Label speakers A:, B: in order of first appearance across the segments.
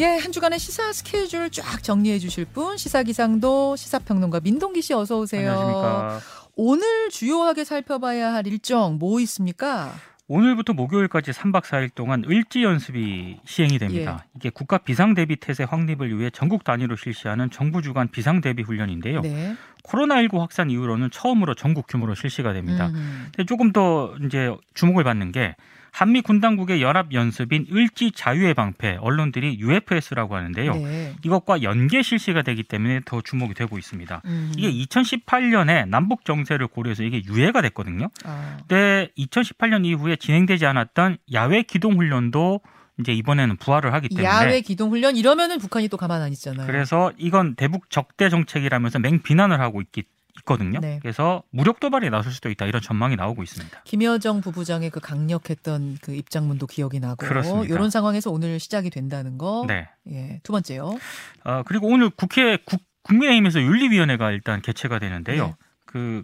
A: 예, 한 주간의 시사 스케줄 쫙 정리해 주실 분 시사기상도 시사평론가 민동기 씨 어서 오세요.
B: 안녕하십니까.
A: 오늘 주요하게 살펴봐야 할 일정 뭐 있습니까?
B: 오늘부터 목요일까지 3박 4일 동안 을지 연습이 시행이 됩니다.
A: 예.
B: 이게 국가 비상 대비 태세 확립을 위해 전국 단위로 실시하는 정부 주관 비상 대비 훈련인데요.
A: 네.
B: 코로나19 확산 이후로는 처음으로 전국 규모로 실시가 됩니다.
A: 음.
B: 근데 조금 더 이제 주목을 받는 게 한미 군 당국의 연합 연습인 을지 자유의 방패 언론들이 UFS라고 하는데요.
A: 네.
B: 이것과 연계 실시가 되기 때문에 더 주목이 되고 있습니다.
A: 음.
B: 이게 2018년에 남북 정세를 고려해서 이게 유예가 됐거든요.
A: 아,
B: 그때 2018년 이후에 진행되지 않았던 야외 기동 훈련도 이제 이번에는 부활을 하기 때문에
A: 야외 기동 훈련 이러면은 북한이 또 가만 안 있잖아요.
B: 그래서 이건 대북 적대 정책이라면서 맹 비난을 하고 있기 있거든요.
A: 네.
B: 그래서 무력 도발에 나설 수도 있다 이런 전망이 나오고 있습니다.
A: 김여정 부부장의 그 강력했던 그 입장문도 기억이 나고
B: 그렇습니다.
A: 이런 상황에서 오늘 시작이 된다는 거.
B: 네.
A: 예. 두 번째요.
B: 어, 그리고 오늘 국회 국, 국민의힘에서 윤리위원회가 일단 개최가 되는데요.
A: 네.
B: 그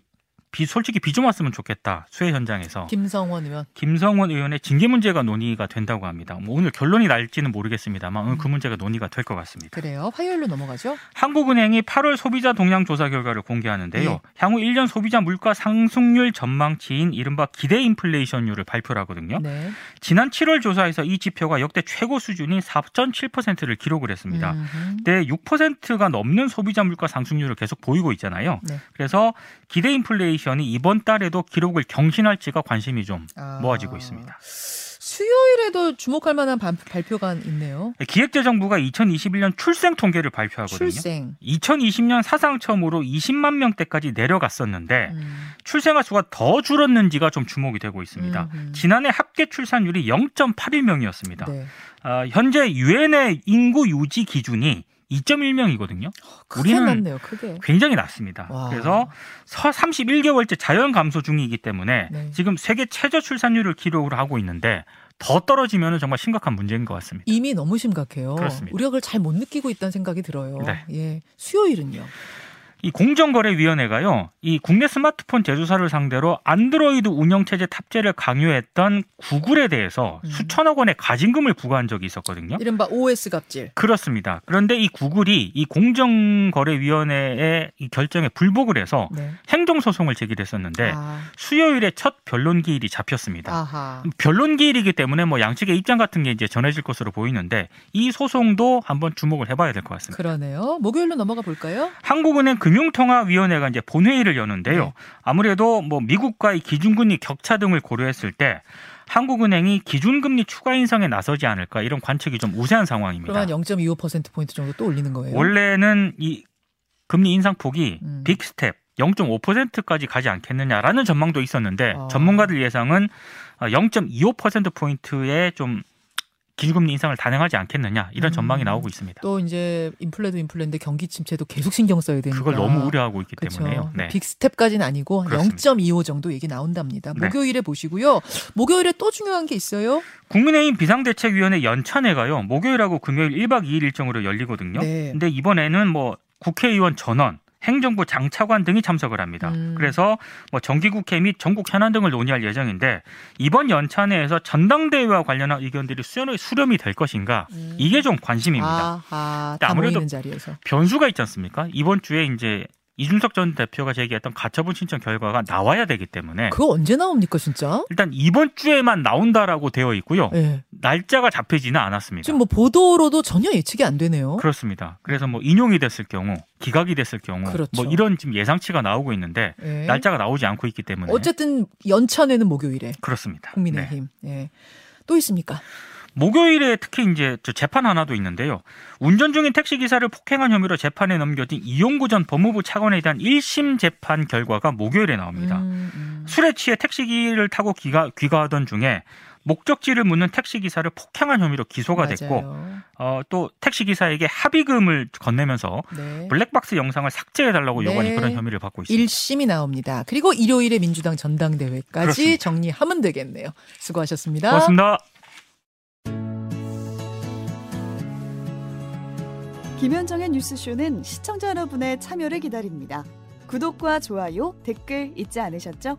B: 비, 솔직히 비 좀 왔으면 좋겠다 수해 현장에서
A: 김성원 의원.
B: 김성원 의원의 징계 문제가 논의가 된다고 합니다. 뭐 오늘 결론이 날지는 모르겠습니다만 오늘 그 문제가 논의가 될 것 같습니다.
A: 그래요. 화요일로 넘어가죠.
B: 한국은행이 8월 소비자 동향 조사 결과를 공개하는데요.
A: 예.
B: 향후 1년 소비자 물가 상승률 전망치인 이른바 기대 인플레이션율을 발표를 하거든요.
A: 네.
B: 지난 7월 조사에서 이 지표가 역대 최고 수준인 4.7%를 기록을 했습니다.
A: 음흠.
B: 네, 6%가 넘는 소비자 물가 상승률을 계속 보이고 있잖아요.
A: 네.
B: 그래서 기대 인플레이션 이 이번 달에도 기록을 경신할지가 관심이 좀
A: 아.
B: 모아지고 있습니다.
A: 수요일에도 주목할 만한 반- 발표가 있네요.
B: 기획재정부가 2021년 출생 통계를 발표하거든요.
A: 출생.
B: 2020년 사상 처음으로 20만 명대까지 내려갔었는데
A: 음.
B: 출생아 수가 더 줄었는지가 좀 주목이 되고 있습니다.
A: 음흠.
B: 지난해 합계 출산율이 0.81명이었습니다.
A: 네.
B: 아, 현재 유엔의 인구 유지 기준이 2.1명이거든요.
A: 크게
B: 우리는.
A: 크게.
B: 굉장히 낮습니다.
A: 와.
B: 그래서 31개월째 자연 감소 중이기 때문에
A: 네.
B: 지금 세계 최저 출산율을 기록을 하고 있는데 더 떨어지면 정말 심각한 문제인 것 같습니다.
A: 이미 너무 심각해요.
B: 그렇습니다.
A: 우리가 그걸 잘 못 느끼고 있다는 생각이 들어요.
B: 네.
A: 예. 수요일은요.
B: 이 공정거래위원회가요, 이 국내 스마트폰 제조사를 상대로 안드로이드 운영체제 탑재를 강요했던 구글에 대해서
A: 음.
B: 수천억 원의 가징금을 부과한 적이 있었거든요.
A: 이른바 OS 갑질.
B: 그렇습니다. 그런데 이 구글이 이 공정거래위원회의 이 결정에 불복을 해서
A: 네.
B: 행정소송을 제기했었는데
A: 아,
B: 수요일에 첫 변론 기일이 잡혔습니다.
A: 아하.
B: 변론 기일이기 때문에 뭐 양측의 입장 같은 게 이제 전해질 것으로 보이는데 이 소송도 한번 주목을 해봐야 될 것 같습니다.
A: 그러네요. 목요일로 넘어가 볼까요?
B: 한국은행 금융통화위원회가 이제 본회의를 여는데요.
A: 네.
B: 아무래도 뭐 미국과의 기준금리 격차 등을 고려했을 때 한국은행이 기준금리 추가 인상에 나서지 않을까 이런 관측이 좀 우세한 상황입니다.
A: 그러면 0.25% 포인트 정도 또 올리는 거예요.
B: 원래는 이 금리 인상폭이
A: 음.
B: 빅스텝 0.5%까지 가지 않겠느냐라는 전망도 있었는데
A: 아.
B: 전문가들 예상은 0.25% 포인트의 좀 기준금리 인상을 단행하지 않겠느냐 이런
A: 음.
B: 전망이 나오고 있습니다.
A: 또 이제 인플레도 인플레인데 경기 침체도 계속 신경 써야 되니까.
B: 그걸 너무 우려하고 있기
A: 그렇죠.
B: 때문에요. 네.
A: 빅스텝까지는 아니고 한
B: 그렇습니다.
A: 0.25 정도 얘기 나온답니다.
B: 네.
A: 목요일에 보시고요. 목요일에 또 중요한 게 있어요.
B: 국민의힘 비상대책위원회 연찬회가요 목요일하고 금요일 1박 2일 일정으로 열리거든요.
A: 네.
B: 근데 이번에는 뭐 국회의원 전원, 행정부 장차관 등이 참석을 합니다.
A: 음.
B: 그래서 뭐 정기국회 및 전국 현안 등을 논의할 예정인데 이번 연찬회에서 전당대회와 관련한 의견들이 수렴이, 수렴이 될 것인가 이게 좀
A: 관심입니다.
B: 아무래도
A: 모이는 자리에서.
B: 변수가 있지 않습니까? 이번 주에 이제 이준석 전 대표가 제기했던 가처분 신청 결과가 나와야 되기 때문에
A: 그거 언제 나옵니까 진짜?
B: 일단 이번 주에만 나온다라고 되어 있고요.
A: 예.
B: 날짜가 잡히지는 않았습니다.
A: 지금 뭐 보도로도 전혀 예측이 안 되네요.
B: 그렇습니다. 그래서 뭐 인용이 됐을 경우, 기각이 됐을 경우,
A: 그렇죠.
B: 뭐 이런 지금 예상치가 나오고 있는데
A: 예.
B: 날짜가 나오지 않고 있기 때문에
A: 어쨌든 연찬회는 목요일에
B: 그렇습니다. 네.
A: 국민의힘. 예. 또 있습니까?
B: 목요일에 특히 이제 저 재판 하나도 있는데요. 운전 중인 택시 기사를 폭행한 혐의로 재판에 넘겨진 이용구 전 법무부 차관에 대한 1심 재판 결과가 목요일에 나옵니다.
A: 음, 음.
B: 술에 취해 택시기를 타고 귀가, 귀가하던 중에 목적지를 묻는 택시 기사를 폭행한 혐의로 기소가 됐고
A: 맞아요.
B: 어, 또 택시 기사에게 합의금을 건네면서
A: 네.
B: 블랙박스 영상을 삭제해달라고
A: 네.
B: 요구하는 그런 혐의를 받고 있습니다.
A: 1심이 나옵니다. 그리고 일요일에 민주당 전당대회까지
B: 그렇습니다.
A: 정리하면 되겠네요. 수고하셨습니다.
B: 고맙습니다.
C: 김현정의 뉴스쇼는 시청자 여러분의 참여를 기다립니다. 구독과 좋아요, 댓글 잊지 않으셨죠?